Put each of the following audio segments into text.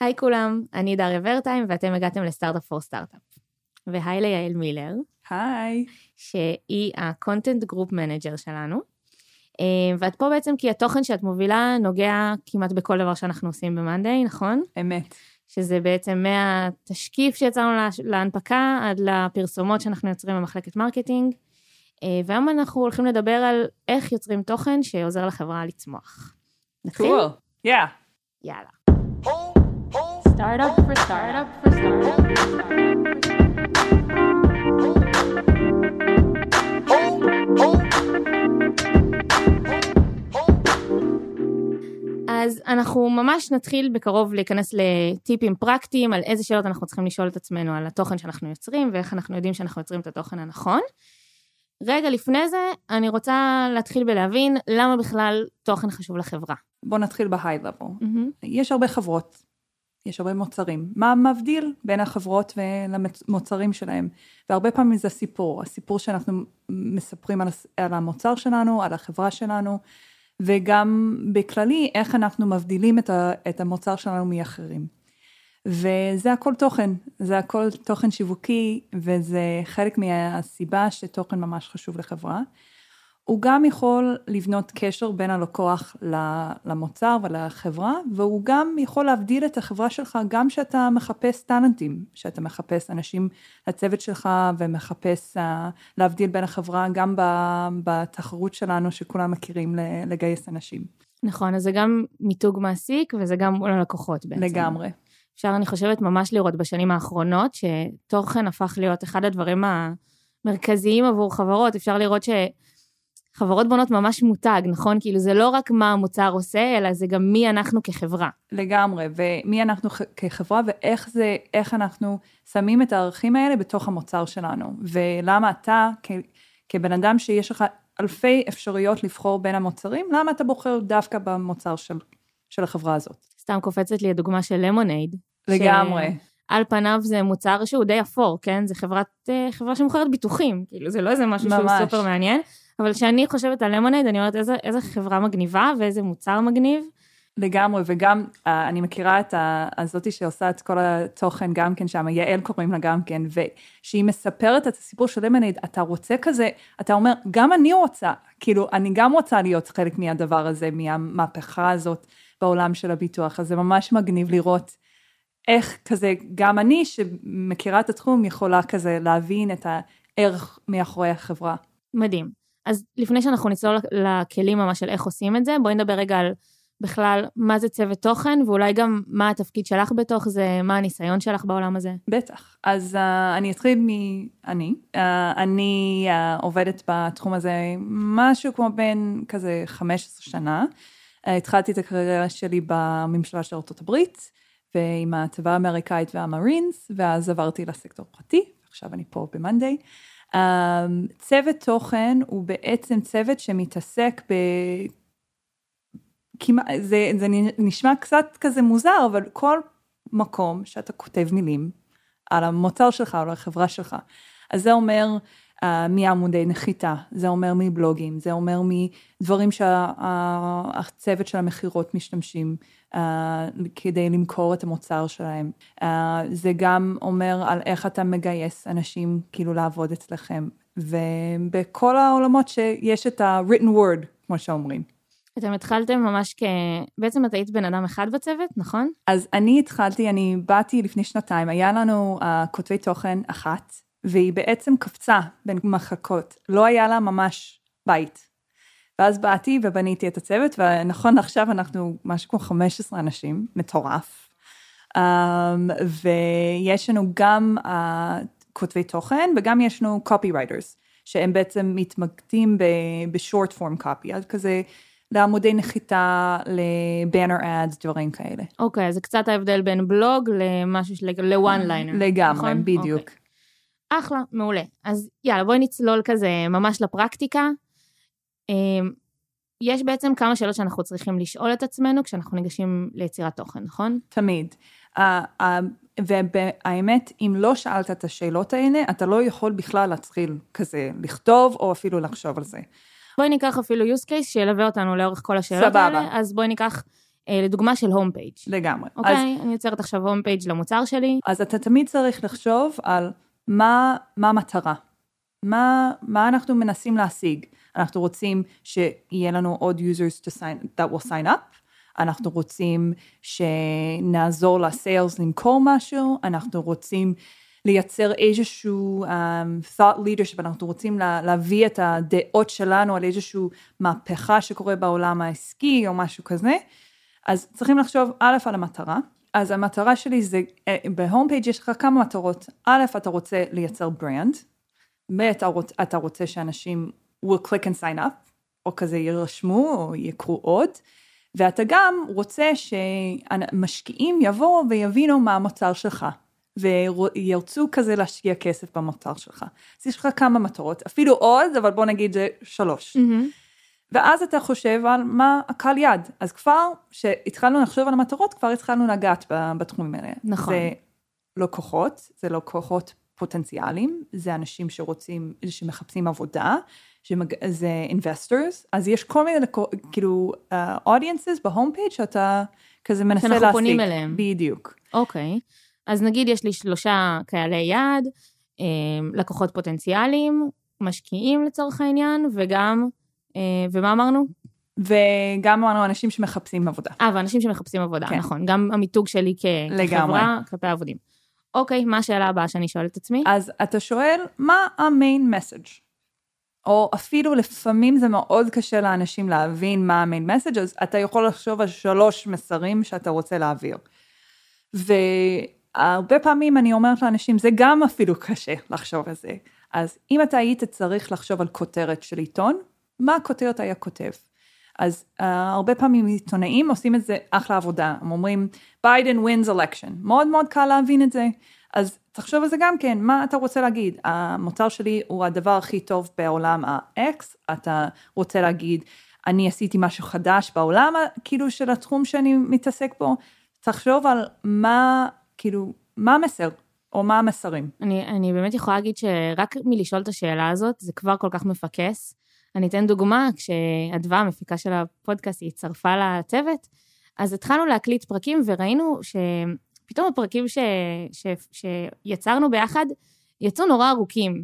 היי כולם, אני דריה ורטיים ואתם הגעתם ל Startup for Startup. והיי ליעל מילר, היי. שהיא ה-content group manager שלנו. אה, ואת פה בעצם כי התוכן שאת מובילה נוגע כמעט בכל דבר שאנחנו עושים ב-Monday, נכון? אמת. שזה בעצם מהתשקיף שיצרנו לה- להנפקה עד לפרסומות שאנחנו יוצרים במחלקת marketing. אה, והיום אנחנו הולכים לדבר על איך יוצרים תוכן שעוזר לחברה לצמוח. נתחיל? קול. יא. יאללה. Startup for startup for startup. אז אנחנו ממש נתחיל בקרוב להיכנס לטיפים פרקטיים על איזה שאלות אנחנו צריכים לשאול את עצמנו על התוכן שאנחנו יוצרים ואיך אנחנו יודעים שאנחנו יוצרים את התוכן הנכון. רגע לפני זה, אני רוצה להתחיל בלהבין למה בכלל תוכן חשוב לחברה. בואו נתחיל בהיי לבו. יש הרבה חברות, יש הרבה מוצרים. מה מבדיל בין החברות ולמוצרים שלהם? והרבה פעמים זה סיפור, הסיפור שאנחנו מספרים על, על המוצר שלנו, על החברה שלנו, וגם בכללי איך אנחנו מבדילים את, ה, את המוצר שלנו מאחרים. וזה הכל תוכן, זה הכל תוכן שיווקי, וזה חלק מהסיבה שתוכן ממש חשוב לחברה. הוא גם יכול לבנות קשר בין הלקוח למוצר ולחברה, והוא גם יכול להבדיל את החברה שלך גם כשאתה מחפש טאלנטים, שאתה מחפש אנשים לצוות שלך ומחפש uh, להבדיל בין החברה גם בתחרות שלנו שכולם מכירים לגייס אנשים. נכון, אז זה גם מיתוג מעסיק וזה גם מול הלקוחות בעצם. לגמרי. אפשר, אני חושבת, ממש לראות בשנים האחרונות שתוכן הפך להיות אחד הדברים המרכזיים עבור חברות. אפשר לראות שחברות בונות ממש מותג, נכון? כאילו זה לא רק מה המוצר עושה, אלא זה גם מי אנחנו כחברה. לגמרי, ומי אנחנו כחברה ואיך זה, איך אנחנו שמים את הערכים האלה בתוך המוצר שלנו, ולמה אתה כ, כבן אדם שיש לך אלפי אפשרויות לבחור בין המוצרים, למה אתה בוחר דווקא במוצר של, של החברה הזאת. סתם קופצת לי הדוגמה של למונייד. לגמרי. על פניו זה מוצר שהוא די אפור, כן? זה חברת, אה, חברה שמוכרת ביטוחים, כאילו זה לא איזה משהו שהוא ממש. סופר מעניין, אבל כשאני חושבת על למונייד, אני אומרת איזה, איזה חברה מגניבה ואיזה מוצר מגניב. לגמרי, וגם uh, אני מכירה את הזאתי שעושה את כל התוכן גם כן שם, יעל קוראים לה גם כן, ושהיא מספרת את הסיפור של למונייד, אתה רוצה כזה, אתה אומר, גם אני רוצה, כאילו, אני גם רוצה להיות חלק מהדבר הזה, מהמהפכה הזאת בעולם של הביטוח, אז זה ממש מגניב לראות איך כזה, גם אני שמכירה את התחום, יכולה כזה להבין את הערך מאחורי החברה. מדהים. אז לפני שאנחנו נצלול לכלים ממש של איך עושים את זה, בואי נדבר רגע על בכלל מה זה צוות תוכן, ואולי גם מה התפקיד שלך בתוך זה, מה הניסיון שלך בעולם הזה. בטח. אז uh, אני אתחיל מ-אני. Uh, אני uh, עובדת בתחום הזה משהו כמו בין כזה 15 שנה. Uh, התחלתי את הקריירה שלי בממשלה של ארה"ב, ועם הצבא האמריקאית והמרינס, ואז עברתי לסקטור פרטי, עכשיו אני פה ב-Monday. Um, צוות תוכן הוא בעצם צוות שמתעסק ב... כמעט, זה, זה נשמע קצת כזה מוזר, אבל כל מקום שאתה כותב מילים על המוצר שלך או על החברה שלך, אז זה אומר מעמודי נחיתה, זה אומר מבלוגים, זה אומר מדברים שהצוות של המכירות משתמשים uh, כדי למכור את המוצר שלהם. Uh, זה גם אומר על איך אתה מגייס אנשים כאילו לעבוד אצלכם, ובכל העולמות שיש את ה-written word, כמו שאומרים. אתם התחלתם ממש כ... בעצם את היית בן אדם אחד בצוות, נכון? אז אני התחלתי, אני באתי לפני שנתיים, היה לנו uh, כותבי תוכן אחת, והיא בעצם קפצה בין מחלקות, לא היה לה ממש בית. ואז באתי ובניתי את הצוות, ונכון לעכשיו אנחנו משהו כמו 15 אנשים, מטורף. Um, ויש לנו גם uh, כותבי תוכן, וגם יש לנו copywriters, שהם בעצם מתמקדים בשורט פורם copy, אז כזה לעמודי נחיתה, לבאנר אדס, דברים כאלה. אוקיי, אז זה קצת ההבדל בין בלוג למשהו, ל-one liner. לגמרי, נכון? בדיוק. אוקיי. אחלה, מעולה. אז יאללה, בואי נצלול כזה ממש לפרקטיקה. אמ, יש בעצם כמה שאלות שאנחנו צריכים לשאול את עצמנו כשאנחנו ניגשים ליצירת תוכן, נכון? תמיד. Uh, uh, והאמת, אם לא שאלת את השאלות האלה, אתה לא יכול בכלל להתחיל כזה לכתוב, או אפילו לחשוב על זה. בואי ניקח אפילו use case שילווה אותנו לאורך כל השאלות סבבה. האלה, אז בואי ניקח אה, לדוגמה של home page. לגמרי. אז, אוקיי, אני יוצרת עכשיו home page למוצר שלי. אז אתה תמיד צריך לחשוב על מה, מה המטרה. מה, מה אנחנו מנסים להשיג? אנחנו רוצים שיהיה לנו עוד users to sign, that will sign up, אנחנו רוצים שנעזור ל sales למכור משהו, אנחנו רוצים לייצר איזשהו um, thought leadership, אנחנו רוצים לה, להביא את הדעות שלנו על איזשהו מהפכה שקורה בעולם העסקי או משהו כזה. אז צריכים לחשוב א' על המטרה. אז המטרה שלי זה, אה, ב home page יש לך כמה מטרות. א', אתה רוצה לייצר brand, ב', אתה רוצה שאנשים will click and sign up, או כזה יירשמו או יקראו עוד, ואתה גם רוצה שמשקיעים יבואו ויבינו מה המוצר שלך, וירצו כזה להשקיע כסף במוצר שלך. אז יש לך כמה מטרות, אפילו עוד, אבל בוא נגיד שלוש. Mm-hmm. ואז אתה חושב על מה הקהל יד. אז כבר כשהתחלנו לחשוב על המטרות, כבר התחלנו לגעת בתחומים האלה. נכון. זה לקוחות, זה לקוחות פוטנציאליים, זה אנשים שרוצים, שמחפשים עבודה, זה investors, אז יש כל מיני, כאילו, uh, audiences בהום פייג' שאתה כזה מנסה להשיג. שאנחנו פונים אליהם. בדיוק. אוקיי, אז נגיד יש לי שלושה קהלי יעד, לקוחות פוטנציאליים, משקיעים לצורך העניין, וגם, ומה אמרנו? וגם אמרנו אנשים שמחפשים עבודה. אה, ואנשים שמחפשים עבודה, כן. נכון. גם המיתוג שלי כחברה כלפי העבודים. אוקיי, מה השאלה הבאה שאני שואלת את עצמי? אז אתה שואל, מה המיין מסאג'? או אפילו לפעמים זה מאוד קשה לאנשים להבין מה המיין מסאג', אז אתה יכול לחשוב על שלוש מסרים שאתה רוצה להעביר. והרבה פעמים אני אומרת לאנשים, זה גם אפילו קשה לחשוב על זה. אז אם אתה היית צריך לחשוב על כותרת של עיתון, מה הכותרת היה כותב? אז uh, הרבה פעמים עיתונאים עושים את זה אחלה עבודה, הם אומרים, ביידן wins election, מאוד מאוד קל להבין את זה, אז תחשוב על זה גם כן, מה אתה רוצה להגיד? המוצר שלי הוא הדבר הכי טוב בעולם ה-X, אתה רוצה להגיד, אני עשיתי משהו חדש בעולם, כאילו, של התחום שאני מתעסק בו, תחשוב על מה, כאילו, מה המסר, או מה המסרים. אני, אני באמת יכולה להגיד שרק מלשאול את השאלה הזאת, זה כבר כל כך מפקס. אני אתן דוגמה, כשאדווה, המפיקה של הפודקאסט, היא הצטרפה לצוות, אז התחלנו להקליט פרקים וראינו שפתאום הפרקים ש... ש... שיצרנו ביחד יצאו נורא ארוכים.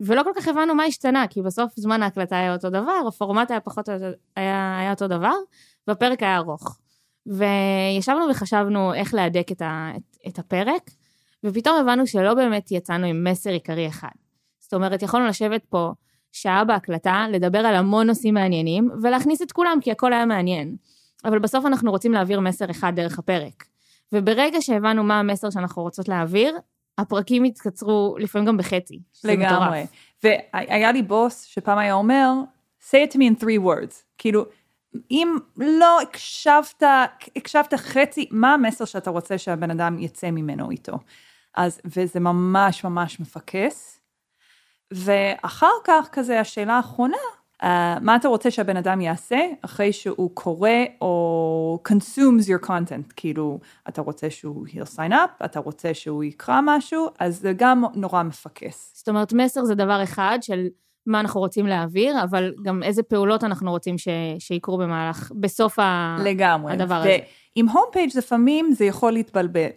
ולא כל כך הבנו מה השתנה, כי בסוף זמן ההקלטה היה אותו דבר, הפורמט היה פחות, היה, היה אותו דבר, והפרק היה ארוך. וישבנו וחשבנו איך להדק את, ה, את, את הפרק, ופתאום הבנו שלא באמת יצאנו עם מסר עיקרי אחד. זאת אומרת, יכולנו לשבת פה שעה בהקלטה, לדבר על המון נושאים מעניינים, ולהכניס את כולם, כי הכל היה מעניין. אבל בסוף אנחנו רוצים להעביר מסר אחד דרך הפרק. וברגע שהבנו מה המסר שאנחנו רוצות להעביר, הפרקים התקצרו לפעמים גם בחצי. לגמרי. והיה לי בוס שפעם היה אומר, say it to me in three words. כאילו, אם לא הקשבת, הקשבת חצי, מה המסר שאתה רוצה שהבן אדם יצא ממנו איתו? אז, וזה ממש ממש מפקס. ואחר כך כזה השאלה האחרונה, uh, מה אתה רוצה שהבן אדם יעשה אחרי שהוא קורא או consumes your content, כאילו אתה רוצה שהוא he'll sign up, אתה רוצה שהוא יקרא משהו, אז זה גם נורא מפקס. זאת אומרת מסר זה דבר אחד של מה אנחנו רוצים להעביר, אבל גם איזה פעולות אנחנו רוצים ש... שיקרו במהלך, בסוף לגמרי. הדבר הזה. ועם home page לפעמים זה יכול להתבלבל,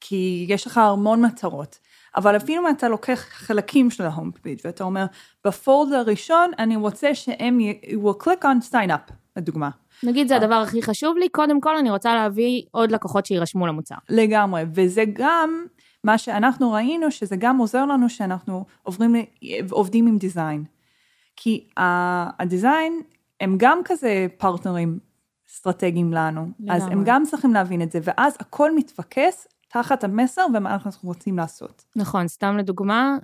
כי יש לך המון מטרות. אבל אפילו אם אתה לוקח חלקים של ה home page ואתה אומר, ב fold הראשון אני רוצה שהם י... will click on sign up, לדוגמה. נגיד זה הדבר הכי חשוב לי, קודם כל אני רוצה להביא עוד לקוחות שיירשמו למוצר. לגמרי, וזה גם מה שאנחנו ראינו, שזה גם עוזר לנו שאנחנו עוברים, עובדים עם דיזיין. כי הדיזיין הם גם כזה פרטנרים אסטרטגיים לנו, לגמרי. אז הם גם צריכים להבין את זה, ואז הכל מתפקס תחת המסר ומה אנחנו רוצים לעשות. נכון, סתם לדוגמה,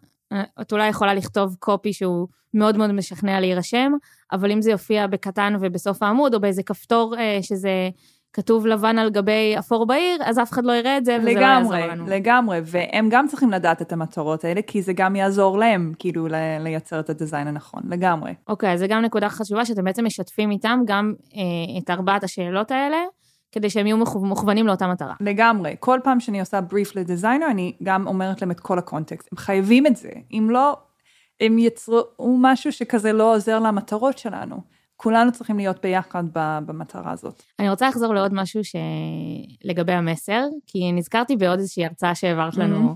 את אולי יכולה לכתוב קופי שהוא מאוד מאוד משכנע להירשם, אבל אם זה יופיע בקטן ובסוף העמוד, או באיזה כפתור שזה כתוב לבן על גבי אפור בהיר, אז אף אחד לא יראה את זה, וזה לגמרי, לא יעזור לנו. לגמרי, והם גם צריכים לדעת את המטרות האלה, כי זה גם יעזור להם, כאילו, לייצר את הדיזיין הנכון, לגמרי. אוקיי, אז זה גם נקודה חשובה, שאתם בעצם משתפים איתם גם אה, את ארבעת השאלות האלה, כדי שהם יהיו מוכוונים לאותה מטרה. לגמרי. כל פעם שאני עושה בריף לדיזיינר, אני גם אומרת להם את כל הקונטקסט. הם חייבים את זה. אם לא, הם יצרו משהו שכזה לא עוזר למטרות שלנו. כולנו צריכים להיות ביחד במטרה הזאת. אני רוצה לחזור לעוד משהו ש... לגבי המסר, כי נזכרתי בעוד איזושהי הרצאה שהעברת לנו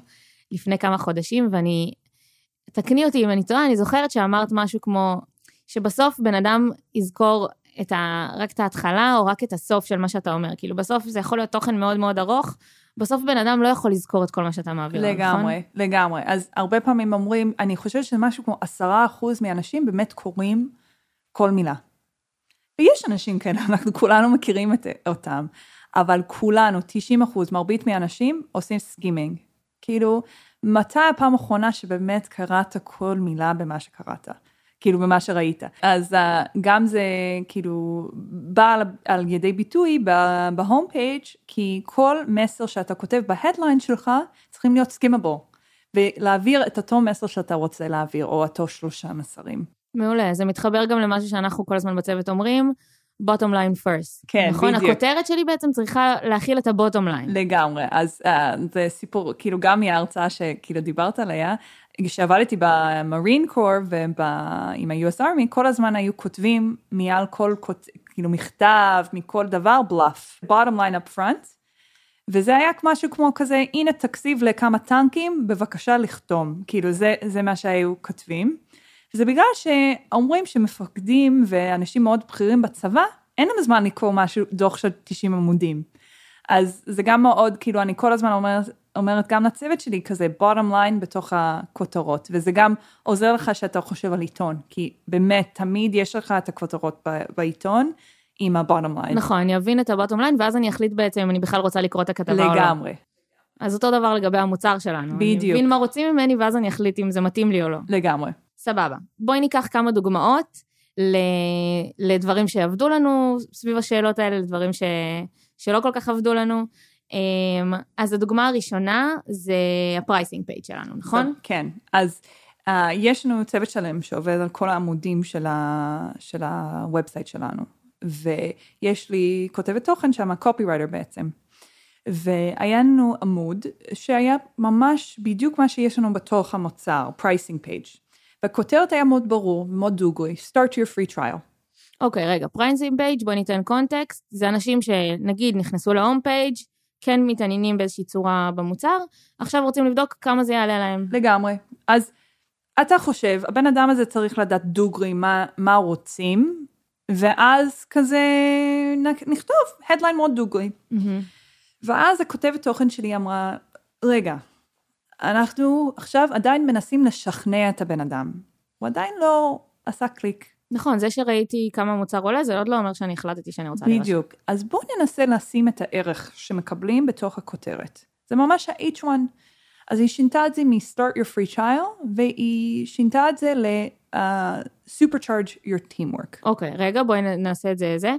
לפני כמה חודשים, ואני... תקני אותי אם אני טועה, אני זוכרת שאמרת משהו כמו שבסוף בן אדם יזכור את ה... רק את ההתחלה או רק את הסוף של מה שאתה אומר. כאילו בסוף זה יכול להיות תוכן מאוד מאוד ארוך, בסוף בן אדם לא יכול לזכור את כל מה שאתה מעביר, לו, נכון? לגמרי, לגמרי. אז הרבה פעמים אומרים, אני חושבת שמשהו כמו עשרה אחוז מהאנשים באמת קוראים כל מילה. ויש אנשים כאלה, אנחנו כולנו מכירים את, אותם, אבל כולנו, 90 אחוז, מרבית מהאנשים עושים skimming. כאילו, מתי הפעם האחרונה שבאמת קראת כל מילה במה שקראת? כאילו, במה שראית. אז uh, גם זה, כאילו, בא על, על ידי ביטוי ב home page, כי כל מסר שאתה כותב ב headline שלך, צריכים להיות סקימבל. ולהעביר את אותו מסר שאתה רוצה להעביר, או אותו שלושה מסרים. מעולה, זה מתחבר גם למשהו שאנחנו כל הזמן בצוות אומרים, bottom line first. כן, נכון? בדיוק. הכותרת שלי בעצם צריכה להכיל את ה-bottom line. לגמרי, אז uh, זה סיפור, כאילו גם מההרצאה שכאילו דיברת עליה, כשעבדתי במרין קור ועם ה-US Army, כל הזמן היו כותבים מעל כל, כות- כאילו מכתב, מכל דבר, בלאף, bottom line up front, וזה היה משהו כמו כזה, הנה תקציב לכמה טנקים, בבקשה לחתום, כאילו זה, זה מה שהיו כותבים. זה בגלל שאומרים שמפקדים ואנשים מאוד בכירים בצבא, אין להם זמן לקרוא משהו, דוח של 90 עמודים. אז זה גם מאוד, כאילו, אני כל הזמן אומרת, אומרת גם לצוות שלי, כזה bottom line בתוך הכותרות, וזה גם עוזר לך שאתה חושב על עיתון, כי באמת, תמיד יש לך את הכותרות ב- בעיתון עם ה-bottom line. נכון, אני אבין את ה-bottom line, ואז אני אחליט בעצם אם אני בכלל רוצה לקרוא את הכתבה או לא. לגמרי, אז אותו דבר לגבי המוצר שלנו. אני בדיוק. מבין מה רוצים ממני, ואז אני אחליט אם זה מתאים לי או לא. לגמרי. סבבה. בואי ניקח כמה דוגמאות ל... לדברים שעבדו לנו סביב השאלות האלה, לדברים ש... שלא כל כך עבדו לנו. אמ, אז הדוגמה הראשונה זה ה-pricing page שלנו, נכון? כן, אז uh, יש לנו צוות שלם שעובד על כל העמודים של, ה, של ה-website שלנו, ויש לי כותבת תוכן שם, copywriter בעצם. והיה לנו עמוד שהיה ממש בדיוק מה שיש לנו בתוך המוצר, pricing page. והכותרת היה מאוד ברור ומאוד דוגרי, start your free trial. אוקיי, רגע, pricing page, בואי ניתן קונטקסט. זה אנשים שנגיד נכנסו ל-home page, כן מתעניינים באיזושהי צורה במוצר, עכשיו רוצים לבדוק כמה זה יעלה להם. לגמרי. אז אתה חושב, הבן אדם הזה צריך לדעת דוגרי מה, מה רוצים, ואז כזה נכתוב headline מאוד דוגרי. מהמם. ואז הכותבת תוכן שלי אמרה, רגע, אנחנו עכשיו עדיין מנסים לשכנע את הבן אדם. הוא עדיין לא עשה קליק. נכון, זה שראיתי כמה מוצר עולה, זה עוד לא אומר שאני החלטתי שאני רוצה להירשם. בדיוק. אז בואו ננסה לשים את הערך שמקבלים בתוך הכותרת. זה ממש ה-H1. אז היא שינתה את זה מ-start your free trial, והיא שינתה את זה ל-supercharge your teamwork. אוקיי, רגע, בואי נעשה את זה זה.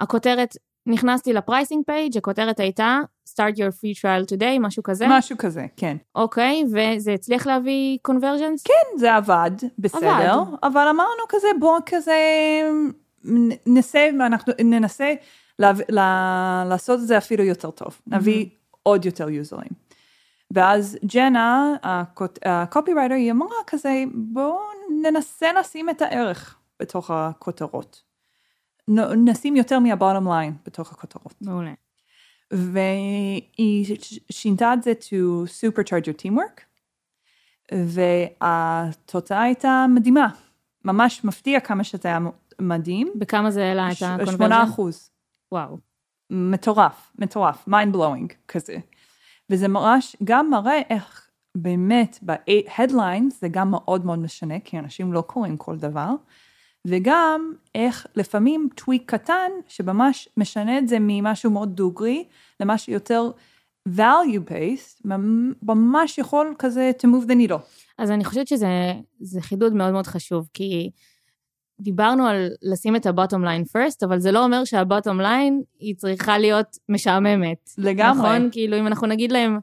הכותרת, נכנסתי לפרייסינג פייג', הכותרת הייתה start your free trial today, משהו כזה. משהו כזה, כן. אוקיי, וזה הצליח להביא conversions? כן, זה עבד, בסדר, עבד. אבל אמרנו כזה, בואו כזה, ננסה, אנחנו ננסה לה, לה, לעשות את זה אפילו יותר טוב, נביא עוד יותר יוזרים. ואז ג'נה, הקופירייטר, היא אמרה כזה, בואו ננסה לשים את הערך בתוך הכותרות. נשים יותר מה-bottom line בתוך הכותרות. מעולה. והיא שינתה את זה ל-supercharge your teamwork, והתוצאה הייתה מדהימה. ממש מפתיע כמה שזה היה מדהים. בכמה זה העלה את ה-conversion? שמונה אחוז. וואו. מטורף, מטורף, mind blowing כזה. וזה ממש גם מראה איך באמת ב-headlines זה גם מאוד מאוד משנה, כי אנשים לא קוראים כל דבר, וגם איך לפעמים טוויק קטן שממש משנה את זה ממשהו מאוד דוגרי למשהו יותר value based, ממש יכול כזה to move the needle. אז אני חושבת שזה זה חידוד מאוד מאוד חשוב, כי דיברנו על לשים את ה-bottom line first, אבל זה לא אומר שה-bottom line היא צריכה להיות משעממת. לגמרי. נכון? כאילו, אם אנחנו נגיד להם,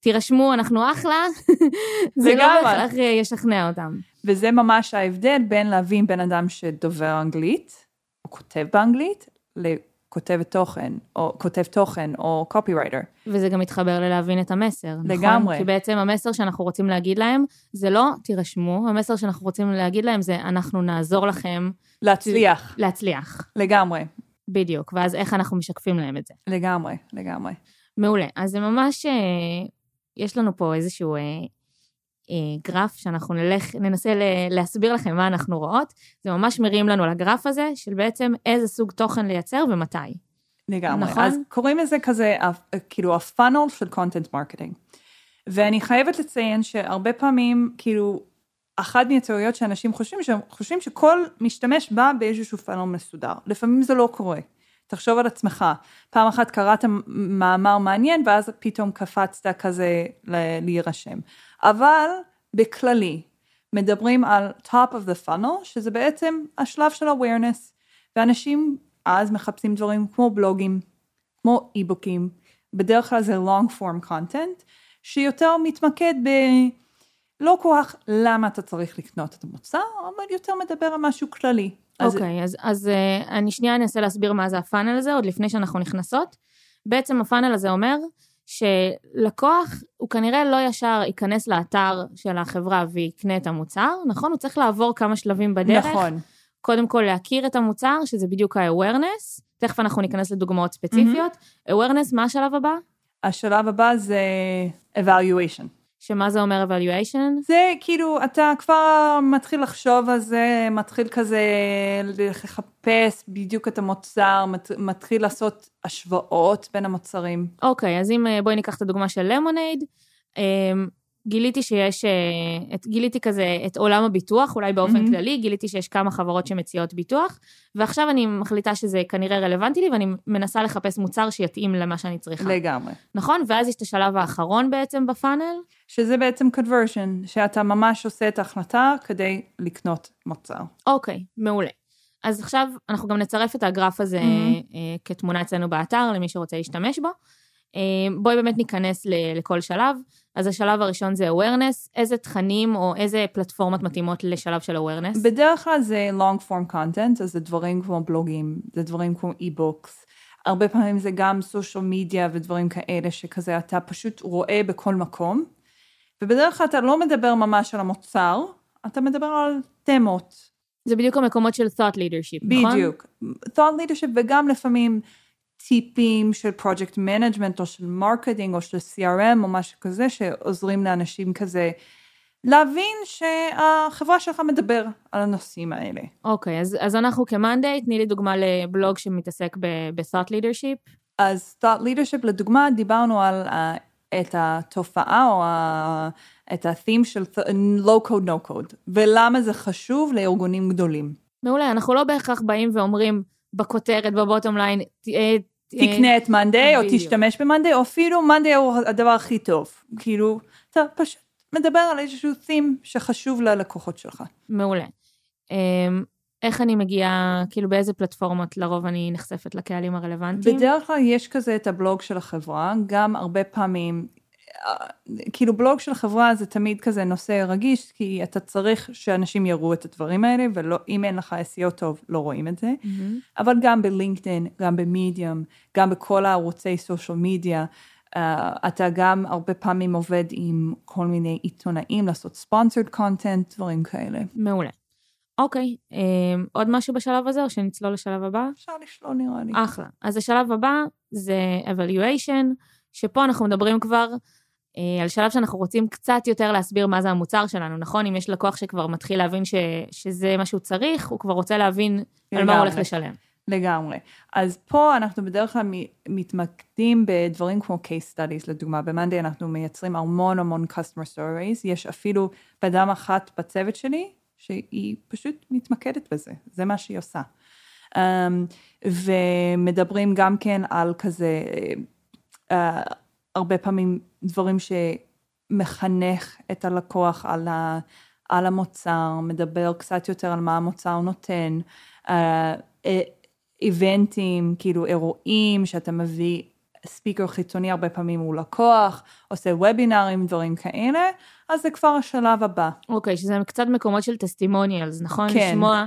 תירשמו, אנחנו אחלה, זה לא. בהכרח ישכנע אותם. וזה ממש ההבדל בין להבין בן אדם שדובר אנגלית, או כותב באנגלית, כותבת תוכן, או כותב תוכן, או copywriter. וזה גם מתחבר ללהבין את המסר, נכון? לגמרי. כי בעצם המסר שאנחנו רוצים להגיד להם, זה לא תירשמו, המסר שאנחנו רוצים להגיד להם זה אנחנו נעזור לכם להצליח, להצליח. לגמרי, בדיוק, ואז איך אנחנו משקפים להם את זה. לגמרי, לגמרי. מעולה. אז זה ממש, אה, יש לנו פה איזשהו אה, גרף שאנחנו נלך, ננסה להסביר לכם מה אנחנו רואות. זה ממש מרים לנו לגרף הזה, של בעצם איזה סוג תוכן לייצר ומתי. לגמרי. נכון? אז קוראים לזה כזה, ה- כאילו ה-funnel של content marketing. ואני חייבת לציין שהרבה פעמים, כאילו, אחת מהטעויות שאנשים חושבים, שהם חושבים שכל משתמש בא באיזשהו פאנל מסודר. לפעמים זה לא קורה. תחשוב על עצמך, פעם אחת קראת מאמר מעניין ואז פתאום קפצת כזה להירשם. אבל בכללי, מדברים על top of the funnel, שזה בעצם השלב של awareness, ואנשים אז מחפשים דברים כמו בלוגים, כמו אי-בוקים, בדרך כלל זה long form content, שיותר מתמקד ב... לא כוח למה אתה צריך לקנות את המוצר, אבל יותר מדבר על משהו כללי. אז אוקיי, אז, אז uh, אני שנייה אנסה להסביר מה זה הפאנל הזה, עוד לפני שאנחנו נכנסות. בעצם הפאנל הזה אומר שלקוח, הוא כנראה לא ישר ייכנס לאתר של החברה ויקנה את המוצר, נכון? הוא צריך לעבור כמה שלבים בדרך. נכון. קודם כל להכיר את המוצר, שזה בדיוק ה-awareness, תכף אנחנו ניכנס לדוגמאות ספציפיות. awareness, מה השלב הבא? השלב הבא זה evaluation. שמה זה אומר evaluation? זה כאילו, אתה כבר מתחיל לחשוב על זה, מתחיל כזה לחפש בדיוק את המוצר, מת- מתחיל לעשות השוואות בין המוצרים. אוקיי, אז אם אה, בואי ניקח את הדוגמה של למונייד, גיליתי שיש, אה, את, גיליתי כזה את עולם הביטוח, אולי באופן מהמם. כללי, גיליתי שיש כמה חברות שמציעות ביטוח, ועכשיו אני מחליטה שזה כנראה רלוונטי לי, ואני מנסה לחפש מוצר שיתאים למה שאני צריכה. לגמרי. נכון? ואז יש את השלב האחרון בעצם בפאנל, שזה בעצם conversion, שאתה ממש עושה את ההחלטה כדי לקנות מוצר. אוקיי, מעולה. אז עכשיו אנחנו גם נצרף את הגרף הזה Mhm. אה, כתמונה אצלנו באתר, למי שרוצה להשתמש בו. אה, בואי באמת ניכנס לכל שלב. אז השלב הראשון זה awareness, איזה תכנים או איזה פלטפורמות מתאימות לשלב של awareness. בדרך כלל זה long form content, אז זה דברים כמו בלוגים, זה דברים כמו e-books. הרבה פעמים זה גם סושיאל מדיה ודברים כאלה שכזה אתה פשוט רואה בכל מקום. ובדרך כלל אתה לא מדבר ממש על המוצר, אתה מדבר על תמות. זה בדיוק המקומות של thought leadership, נכון? בדיוק. thought leadership וגם לפעמים טיפים של project management או של marketing או של CRM או משהו כזה שעוזרים לאנשים כזה להבין שהחברה שלך מדבר על הנושאים האלה. אוקיי, אז, אז אנחנו כ-Monday, תני לי דוגמה לבלוג שמתעסק ב-thought leadership. אז thought leadership לדוגמה דיברנו על uh, את התופעה או uh, את ה-theme של th- low code no code ולמה זה חשוב לארגונים גדולים. מעולה, אנחנו לא בהכרח באים ואומרים בכותרת, בבוטום ליין, תקנה את מאנדיי או. תשתמש במאנדיי או אפילו מאנדיי הוא הדבר הכי טוב. כאילו אתה פשוט מדבר על איזשהו theme שחשוב ללקוחות שלך. מעולה. אמ, איך אני מגיעה, כאילו באיזה פלטפורמות לרוב אני נחשפת לקהלים הרלוונטיים? בדרך כלל יש כזה את הבלוג של החברה, גם הרבה פעמים, כאילו בלוג של חברה זה תמיד כזה נושא רגיש, כי אתה צריך שאנשים יראו את הדברים האלה, ואם אין לך SEO טוב, לא רואים את זה. מהמם. אבל גם בלינקדאין, גם במדיום, גם בכל הערוצי סושיאל מדיה, uh, אתה גם הרבה פעמים עובד עם כל מיני עיתונאים לעשות ספונסרד קונטנט, דברים כאלה. מעולה. אוקיי, אמ, עוד משהו בשלב הזה או שנצלול לשלב הבא? אפשר לשלול נראה לי. אחלה. אז השלב הבא זה evaluation, שפה אנחנו מדברים כבר על שלב שאנחנו רוצים קצת יותר להסביר מה זה המוצר שלנו, נכון? אם יש לקוח שכבר מתחיל להבין ש, שזה מה שהוא צריך, הוא כבר רוצה להבין על מה הוא הולך לגמרי. לשלם. לגמרי. אז פה אנחנו בדרך כלל מתמקדים בדברים כמו case studies, לדוגמה, במאנדי אנחנו מייצרים המון המון customer stories, יש אפילו בדם אחת בצוות שלי, שהיא פשוט מתמקדת בזה, זה מה שהיא עושה. Um, ומדברים גם כן על כזה, uh, הרבה פעמים דברים שמחנך את הלקוח על, ה, על המוצר, מדבר קצת יותר על מה המוצר נותן. Uh, איבנטים, כאילו אירועים שאתה מביא ספיקר חיצוני הרבה פעמים הוא לקוח, עושה וובינארים, דברים כאלה, אז זה כבר השלב הבא. אוקיי, שזה קצת מקומות של טסטימוניאלס, נכון? כן. לשמוע,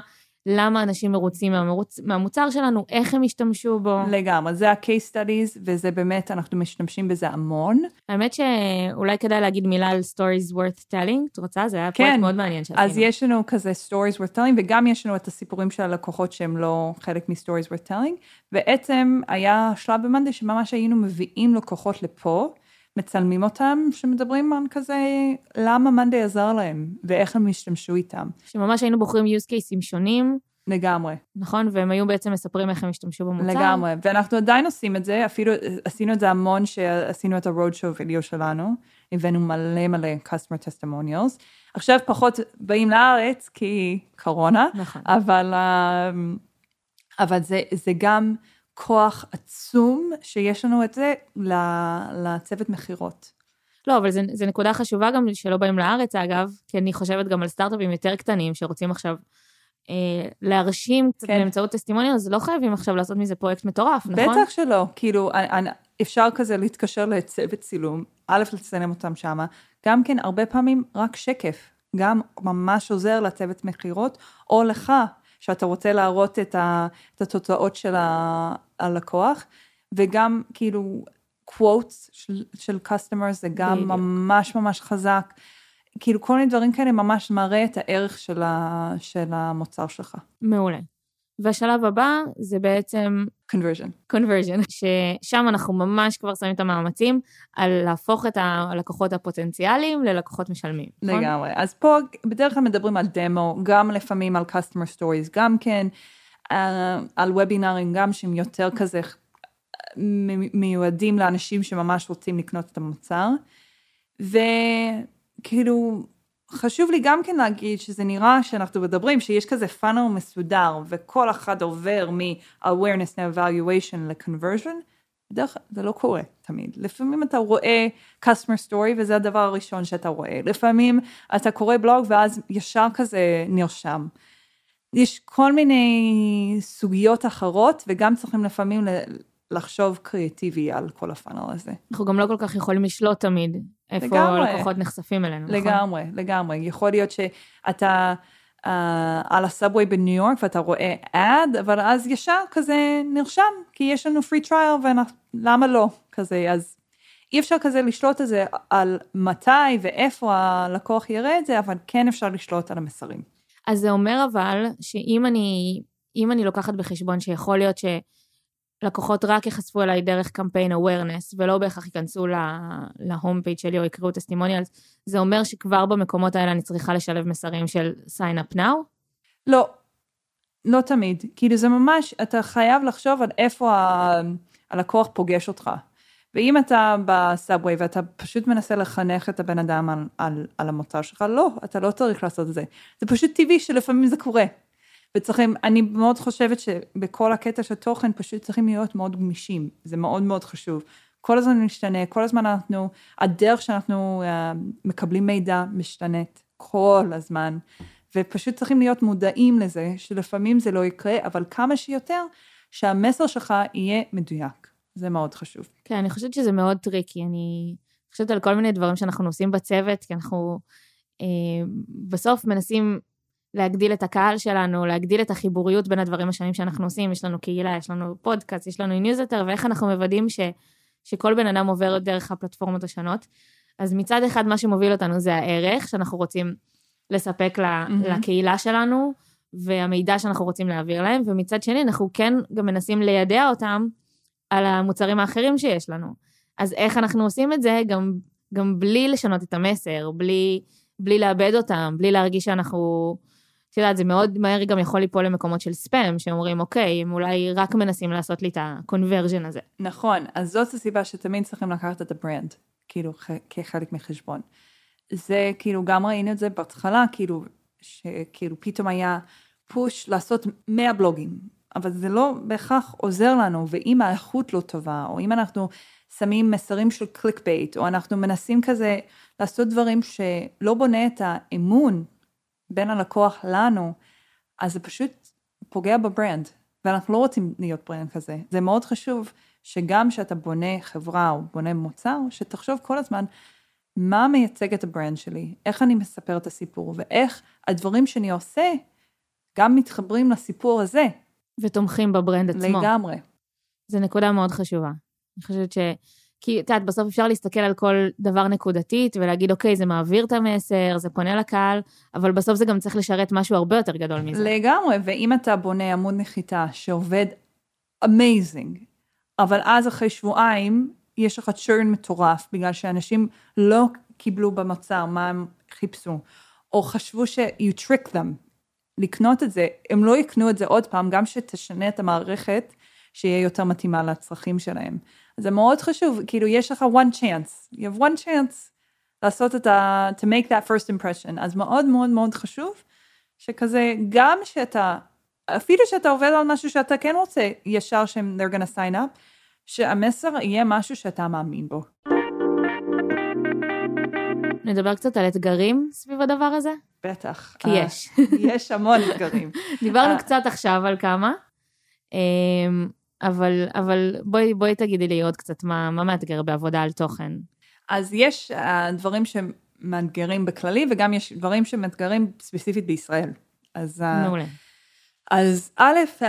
למה אנשים מרוצים מהמרוץ, מהמוצר שלנו, איך הם השתמשו בו. לגמרי, זה ה-case studies, וזה באמת, אנחנו משתמשים בזה המון. האמת שאולי כדאי להגיד מילה על stories worth telling, את רוצה? זה היה כן. פרויקט מאוד מעניין שעשינו. אז יש לנו כזה stories worth telling, וגם יש לנו את הסיפורים של הלקוחות שהם לא חלק מ-stories worth telling. בעצם היה שלב במאנדי שממש היינו מביאים לקוחות לפה, מצלמים אותם, שמדברים על כזה, למה מאנדי עזר להם, ואיך הם השתמשו איתם. שממש היינו בוחרים use cases שונים, לגמרי, נכון? והם היו בעצם מספרים איך הם השתמשו במוצר. לגמרי. ואנחנו עדיין עושים את זה, אפילו עשינו את זה המון שעשינו את ה-road show וידאו שלנו, הבאנו מלא מלא customer testimonials. עכשיו פחות באים לארץ כי קורונה, נכון. אבל, אמ, אבל זה, זה גם כוח עצום שיש לנו את זה לצוות מכירות. לא, אבל זו נקודה חשובה גם שלא באים לארץ, אגב, כי אני חושבת גם על סטארט-אפים יותר קטנים שרוצים עכשיו אה, להרשים קצת כן. באמצעות טסטימוניאל, אז לא חייבים עכשיו לעשות מזה פרויקט מטורף, נכון? בטח שלא, כאילו, אני- אני- אפשר כזה להתקשר לצוות צילום, א', לצלם אותם שמה, גם כן הרבה פעמים רק שקף, גם ממש עוזר לצוות מכירות, או לך, שאתה רוצה להראות את, ה, את התוצאות של ה- הלקוח, וגם כאילו quotes של, של customers זה גם בדיוק. ממש ממש חזק. כאילו כל מיני דברים כאלה ממש מראה את הערך של, ה, של המוצר שלך. מעולה. והשלב הבא זה בעצם conversion. conversion, ששם אנחנו ממש כבר שמים את המאמצים על להפוך את הלקוחות הפוטנציאליים ללקוחות משלמים, נכון? לגמרי. אז פה בדרך כלל מדברים על דמו, גם לפעמים על customer stories, גם כן, אה, על וובינארים, גם שהם יותר כזה מיועדים לאנשים שממש רוצים לקנות את המוצר. וכאילו, חשוב לי גם כן להגיד שזה נראה שאנחנו מדברים שיש כזה פאנל מסודר, וכל אחד עובר מ-awareness ל-evaluation ל-conversion, בדרך כלל זה לא קורה תמיד. לפעמים אתה רואה customer story וזה הדבר הראשון שאתה רואה. לפעמים אתה קורא בלוג ואז ישר כזה נרשם. יש כל מיני סוגיות אחרות וגם צריכים לפעמים ל- לחשוב קריאטיבי על כל הפאנל הזה. אנחנו גם לא כל כך יכולים לשלוט תמיד איפה לגמרי. לקוחות נחשפים אלינו, נכון? לגמרי, לגמרי. יכול להיות שאתה uh, על הסאבווי בניו יורק ואתה רואה אד, אבל אז ישר כזה נרשם, כי יש לנו free trial ולמה לא? כזה, אז אי אפשר כזה לשלוט את זה על מתי ואיפה הלקוח יראה את זה, אבל כן אפשר לשלוט על המסרים. אז זה אומר אבל, שאם אני, אם אני לוקחת בחשבון שיכול להיות שלקוחות רק ייחשפו אליי דרך קמפיין awareness, ולא בהכרח ייכנסו ל-home page שלי או יקראו testimonials, זה אומר שכבר במקומות האלה אני צריכה לשלב מסרים של sign up now? לא, לא תמיד. כאילו זה ממש, אתה חייב לחשוב על איפה ה- הלקוח פוגש אותך. ואם אתה ב-subway ואתה פשוט מנסה לחנך את הבן אדם על, על, על המוצר שלך, לא, אתה לא צריך לעשות את זה. זה פשוט טבעי שלפעמים זה קורה. וצריכים, אני מאוד חושבת שבכל הקטע של תוכן פשוט צריכים להיות מאוד גמישים, זה מאוד מאוד חשוב. כל הזמן משתנה, כל הזמן אנחנו, הדרך שאנחנו uh, מקבלים מידע משתנית, כל הזמן. ופשוט צריכים להיות מודעים לזה, שלפעמים זה לא יקרה, אבל כמה שיותר, שהמסר שלך יהיה מדויק. זה מאוד חשוב. כן, אני חושבת שזה מאוד טריקי. אני חושבת על כל מיני דברים שאנחנו עושים בצוות, כי אנחנו אה, בסוף מנסים להגדיל את הקהל שלנו, להגדיל את החיבוריות בין הדברים השונים שאנחנו עושים. יש לנו קהילה, יש לנו פודקאסט, יש לנו ניוזלטר, ואיך אנחנו מוודאים ש, שכל בן אדם עובר דרך הפלטפורמות השונות. אז מצד אחד, מה שמוביל אותנו זה הערך שאנחנו רוצים לספק מהמם. לקהילה שלנו, והמידע שאנחנו רוצים להעביר להם, ומצד שני, אנחנו כן גם מנסים לידע אותם על המוצרים האחרים שיש לנו. אז איך אנחנו עושים את זה גם, גם בלי לשנות את המסר, בלי, בלי לאבד אותם, בלי להרגיש שאנחנו... את יודעת, זה מאוד מהר גם יכול ליפול למקומות של ספאם, שאומרים, אוקיי, הם אולי רק מנסים לעשות לי את ה-conversion הזה. נכון, אז זאת הסיבה שתמיד צריכים לקחת את ה-brand, כאילו, כחלק מחשבון. זה, כאילו, גם ראינו את זה בהתחלה, כאילו, שכאילו פתאום היה push לעשות 100 בלוגים, אבל זה לא בהכרח עוזר לנו, ואם האיכות לא טובה, או אם אנחנו שמים מסרים של clickbait, או אנחנו מנסים כזה לעשות דברים שלא בונה את האמון בין הלקוח לנו, אז זה פשוט פוגע ב-brand, ואנחנו לא רוצים להיות brand כזה. זה מאוד חשוב שגם כשאתה בונה חברה או בונה מוצר, שתחשוב כל הזמן מה מייצג את ה-brand שלי, איך אני מספר את הסיפור, ואיך הדברים שאני עושה גם מתחברים לסיפור הזה. ותומכים ב-brand עצמו. לגמרי. זו נקודה מאוד חשובה. אני חושבת ש... כי את יודעת, בסוף אפשר להסתכל על כל דבר נקודתית ולהגיד, אוקיי, זה מעביר את המסר, זה פונה לקהל, אבל בסוף זה גם צריך לשרת משהו הרבה יותר גדול מזה. לגמרי, ואם אתה בונה עמוד נחיתה שעובד amazing, אבל אז אחרי שבועיים יש לך churn מטורף, בגלל שאנשים לא קיבלו במוצר מה הם חיפשו, או חשבו ש- you trick them לקנות את זה, הם לא יקנו את זה עוד פעם, גם שתשנה את המערכת, שיהיה יותר מתאימה לצרכים שלהם. זה מאוד חשוב, כאילו יש לך one chance, you have one chance לעשות את ה... to make that first impression, אז מאוד מאוד מאוד חשוב, שכזה, גם שאתה, אפילו שאתה עובד על משהו שאתה כן רוצה, ישר שהם, they're gonna sign up, שהמסר יהיה משהו שאתה מאמין בו. נדבר קצת על אתגרים סביב הדבר הזה? בטח. כי אה, יש. יש המון אתגרים. דיברנו אה. קצת עכשיו על כמה, אמ, אבל, אבל בואי, בואי תגידי לי עוד קצת מה, מה מאתגר בעבודה על תוכן. אז יש uh, דברים שמאתגרים בכללי, וגם יש דברים שמאתגרים ספציפית בישראל. אז, uh, מעולה. אז א', uh,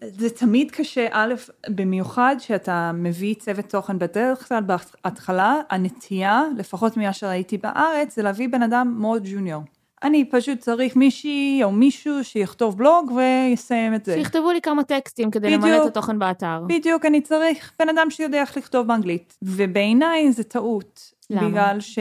זה תמיד קשה, א', במיוחד שאתה מביא צוות תוכן בדרך כלל בהתחלה, הנטייה, לפחות ממה שראיתי בארץ, זה להביא בן אדם מאוד ג'וניור. אני פשוט צריך מישהי או מישהו שיכתוב בלוג ויסיים את זה. שיכתבו לי כמה טקסטים כדי בדיוק. למלא את התוכן באתר. בדיוק, אני צריך בן אדם שיודע איך לכתוב באנגלית. ובעיניי זה טעות. למה? בגלל ש...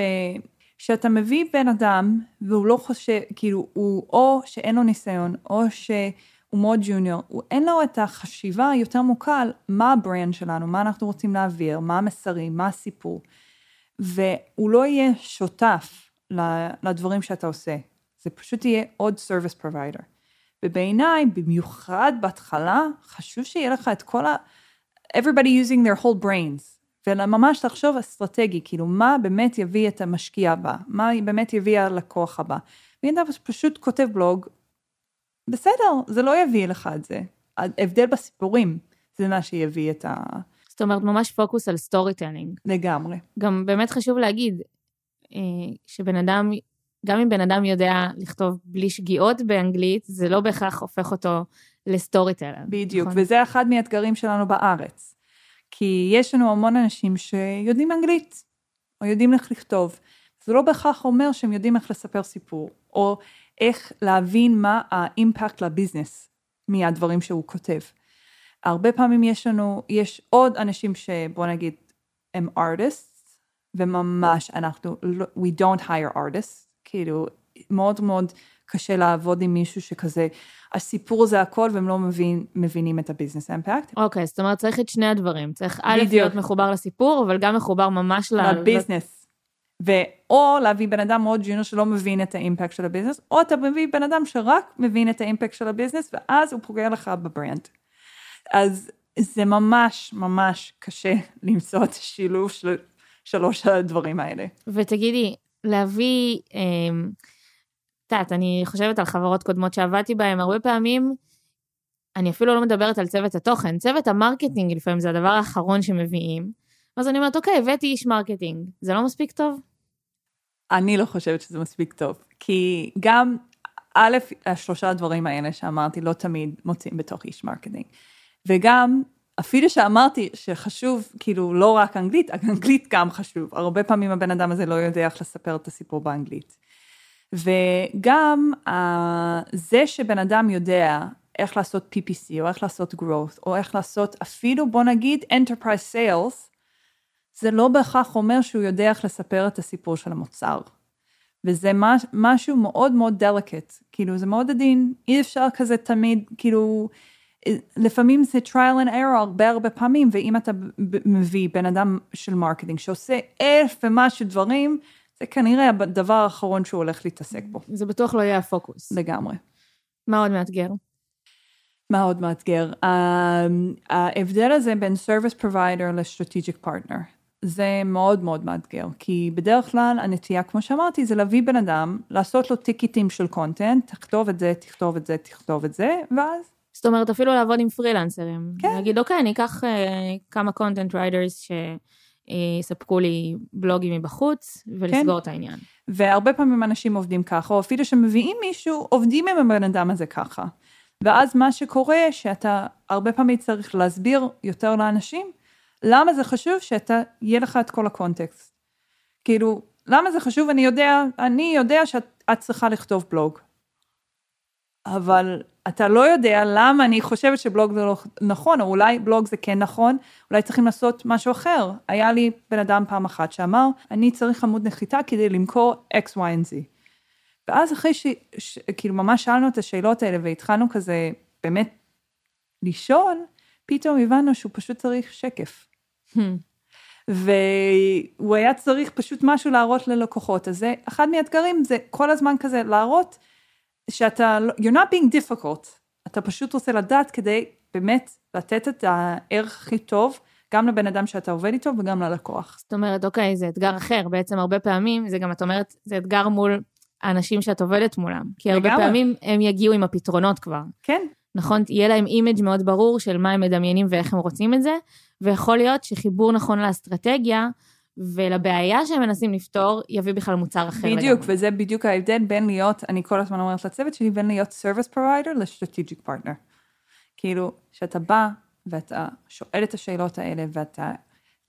שאתה מביא בן אדם, והוא לא חושב, כאילו, הוא או שאין לו ניסיון, או שהוא מאוד junior, הוא אין לו את החשיבה היותר עמוקה על מה ה-brand שלנו, מה אנחנו רוצים להעביר, מה המסרים, מה הסיפור. והוא לא יהיה שותף לדברים שאתה עושה. זה פשוט יהיה עוד service provider. ובעיניי, במיוחד בהתחלה, חשוב שיהיה לך את כל ה... everybody using their whole brains. וממש לחשוב אסטרטגי, כאילו, מה באמת יביא את המשקיע הבא? מה באמת יביא הלקוח הבא? ואם אתה פשוט כותב בלוג, בסדר, זה לא יביא לך את זה. ההבדל בסיפורים, זה מה שיביא את ה... זאת אומרת, ממש פוקוס על storytelling. לגמרי. גם באמת חשוב להגיד, אה, שבן אדם, גם אם בן אדם יודע לכתוב בלי שגיאות באנגלית, זה לא בהכרח הופך אותו ל-storyteller. בדיוק, נכון? וזה אחד מהאתגרים שלנו בארץ. כי יש לנו המון אנשים שיודעים אנגלית, או יודעים איך לכתוב. זה לא בהכרח אומר שהם יודעים איך לספר סיפור, או איך להבין מה האימפקט לביזנס מהדברים שהוא כותב. הרבה פעמים יש לנו, יש עוד אנשים שבוא נגיד הם artists, וממש אנחנו, לא- we don't hire artists, כאילו מאוד מאוד קשה לעבוד עם מישהו שכזה, הסיפור זה הכל והם לא מבין, מבינים את הביזנס אימפקט. אוקיי, זאת אומרת, צריך את שני הדברים. צריך א'. להיות מחובר לסיפור, אבל גם מחובר ממש ל... לביזנס. ואו להביא בן אדם מאוד junior שלא מבין את ה impact של ה business, או אתה מביא בן אדם שרק מבין את ה impact של ה business, ואז הוא פוגע לך ב brand. אז זה ממש ממש קשה למצוא את השילוב של שלוש הדברים האלה. ותגידי, להביא, אמ, את יודעת, אני חושבת על חברות קודמות שעבדתי בהן, הרבה פעמים, אני אפילו לא מדברת על צוות התוכן, צוות ה marketing לפעמים זה הדבר האחרון שמביאים, אז אני אומרת, אוקיי, הבאתי איש marketing, זה לא מספיק טוב? אני לא חושבת שזה מספיק טוב, כי גם, א', השלושה הדברים האלה שאמרתי לא תמיד מוצאים בתוך איש marketing. וגם, אפילו שאמרתי שחשוב, כאילו, לא רק אנגלית, אנגלית גם חשוב. הרבה פעמים הבן אדם הזה לא יודע איך לספר את הסיפור באנגלית. וגם uh, זה שבן אדם יודע איך לעשות PPC, או איך לעשות growth, או איך לעשות אפילו, בוא נגיד, enterprise sales, זה לא בהכרח אומר שהוא יודע איך לספר את הסיפור של המוצר. וזה מש, משהו מאוד מאוד delicate, כאילו זה מאוד עדין, אי אפשר כזה תמיד, כאילו, לפעמים זה trial and error הרבה הרבה פעמים, ואם אתה מביא בן אדם של marketing שעושה אלף ומשהו דברים, זה כנראה הדבר האחרון שהוא הולך להתעסק בו, זה בטוח לא יהיה הפוקוס. לגמרי. מה עוד מאתגר? מה עוד מאתגר? Um, ההבדל הזה בין service provider ל-strategic partner, זה מאוד מאוד מאתגר, כי בדרך כלל הנטייה, כמו שאמרתי, זה להביא בן אדם, לעשות לו טיקטים של content, תכתוב את זה, תכתוב את זה, תכתוב את זה, ואז זאת אומרת, אפילו לעבוד עם פרילנסרים. כן. להגיד, אוקיי, אני אקח אה, כמה content writers שיספקו לי בלוגים מבחוץ, ולסגור כן. את העניין. והרבה פעמים אנשים עובדים ככה, או אפילו שמביאים מישהו, עובדים עם הבן אדם הזה ככה. ואז מה שקורה, שאתה הרבה פעמים צריך להסביר יותר לאנשים, למה זה חשוב שאתה, יהיה לך את כל הקונטקסט. כאילו, למה זה חשוב? אני יודע, אני יודע שאת צריכה לכתוב בלוג. אבל אתה לא יודע למה אני חושבת שבלוג זה לא נכון, או אולי בלוג זה כן נכון, אולי צריכים לעשות משהו אחר. היה לי בן אדם פעם אחת שאמר, אני צריך עמוד נחיתה כדי למכור X, Y Z. ואז אחרי שכאילו ממש שאלנו את השאלות האלה והתחלנו כזה באמת לשאול, פתאום הבנו שהוא פשוט צריך שקף. והוא היה צריך פשוט משהו להראות ללקוחות. אז זה אחד מהאתגרים, זה כל הזמן כזה להראות שאתה, לא, you're not being difficult, אתה פשוט רוצה לדעת כדי באמת לתת את הערך הכי טוב, גם לבן אדם שאתה עובד איתו וגם ללקוח. זאת אומרת, אוקיי, זה אתגר אחר, בעצם הרבה פעמים, זה גם, את אומרת, זה אתגר מול האנשים שאת עובדת מולם. כי הרבה לגמרי. פעמים הם יגיעו עם הפתרונות כבר. כן. נכון? יהיה להם image מאוד ברור של מה הם מדמיינים ואיך הם רוצים את זה, ויכול להיות שחיבור נכון לאסטרטגיה, ולבעיה שהם מנסים לפתור, יביא בכלל מוצר אחר לגמרי. בדיוק, וזה בדיוק ההבדל בין להיות, אני כל הזמן אומרת לצוות שלי, בין להיות service provider ל-strategic partner. כאילו, שאתה בא ואתה שואל את השאלות האלה, ואתה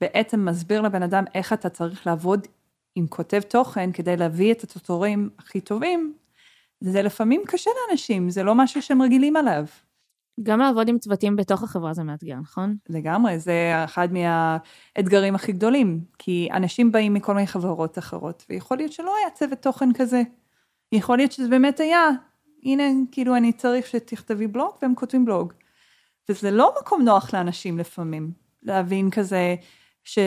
בעצם מסביר לבן אדם איך אתה צריך לעבוד עם כותב תוכן כדי להביא את התוצרים הכי טובים, זה לפעמים קשה לאנשים, זה לא משהו שהם רגילים עליו. גם לעבוד עם צוותים בתוך החברה זה מאתגר, נכון? לגמרי, זה אחד מהאתגרים הכי גדולים, כי אנשים באים מכל מיני חברות אחרות, ויכול להיות שלא היה צוות תוכן כזה. יכול להיות שזה באמת היה, הנה, כאילו אני צריך שתכתבי בלוג, והם כותבים בלוג. וזה לא מקום נוח לאנשים לפעמים, להבין כזה, ש...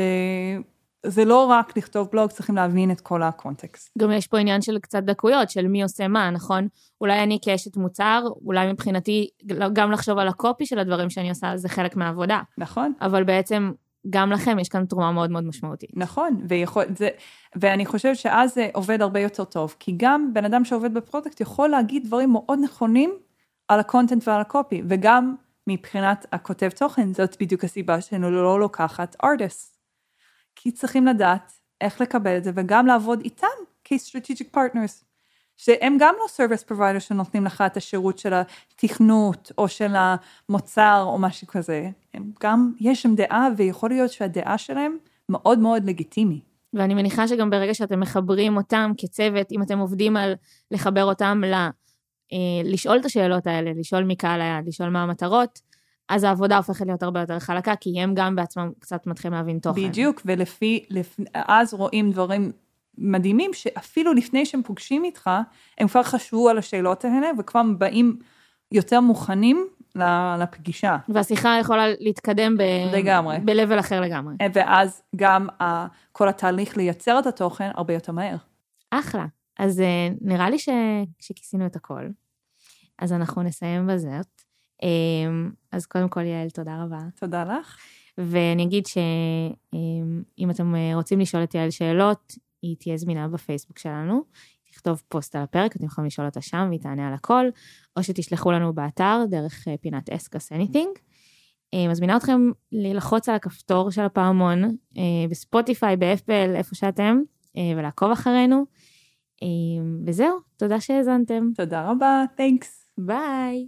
זה לא רק לכתוב בלוג, צריכים להבין את כל ה context. גם יש פה עניין של קצת דקויות, של מי עושה מה, נכון? אולי אני כאשת מוצר, אולי מבחינתי גם לחשוב על ה copy של הדברים שאני עושה, זה חלק מהעבודה. נכון. אבל בעצם גם לכם יש כאן תרומה מאוד מאוד משמעותית. נכון, ויכול, זה, ואני חושבת שאז זה עובד הרבה יותר טוב, כי גם בן אדם שעובד ב product יכול להגיד דברים מאוד נכונים על הקונטנט ועל הקופי, וגם מבחינת הכותב תוכן, זאת בדיוק הסיבה שאני לא לוקחת ארטיסט. כי צריכים לדעת איך לקבל את זה וגם לעבוד איתם כ-strategic partners. שהם גם לא service provider שנותנים לך את השירות של התכנות או של המוצר או משהו כזה. הם גם, יש שם דעה ויכול להיות שהדעה שלהם מאוד מאוד לגיטימי. ואני מניחה שגם ברגע שאתם מחברים אותם כצוות, אם אתם עובדים על לחבר אותם ל... אה, לשאול את השאלות האלה, לשאול מי קהל היעד, לשאול מה המטרות, אז העבודה הופכת להיות הרבה יותר חלקה, כי הם גם בעצמם קצת מתחילים להבין תוכן. בדיוק, ולפי, לפ... אז רואים דברים מדהימים, שאפילו לפני שהם פוגשים איתך, הם כבר חשבו על השאלות האלה, וכבר באים יותר מוכנים לפגישה. והשיחה יכולה להתקדם ב... לגמרי. ב-level אחר לגמרי. ואז גם. כל התהליך לייצר את התוכן הרבה יותר מהר. אחלה. אז אה, נראה לי ש... שכיסינו את הכל. אז אנחנו נסיים בזאת. אמ, אז קודם כל, יעל, תודה רבה. תודה לך. ואני אגיד שאם אתם רוצים לשאול את יעל שאלות, היא תהיה זמינה בפייסבוק שלנו. תכתוב פוסט על הפרק, אתם יכולים לשאול אותה שם והיא תענה על הכל, או שתשלחו לנו באתר דרך אה, פינת אסקס anything. אה, מזמינה אתכם ללחוץ על הכפתור של הפעמון אה, בספוטיפיי, באפל, איפה שאתם, ולעקוב אחרינו. וזהו, תודה שהאזנתם. תודה רבה, תhanks. ביי.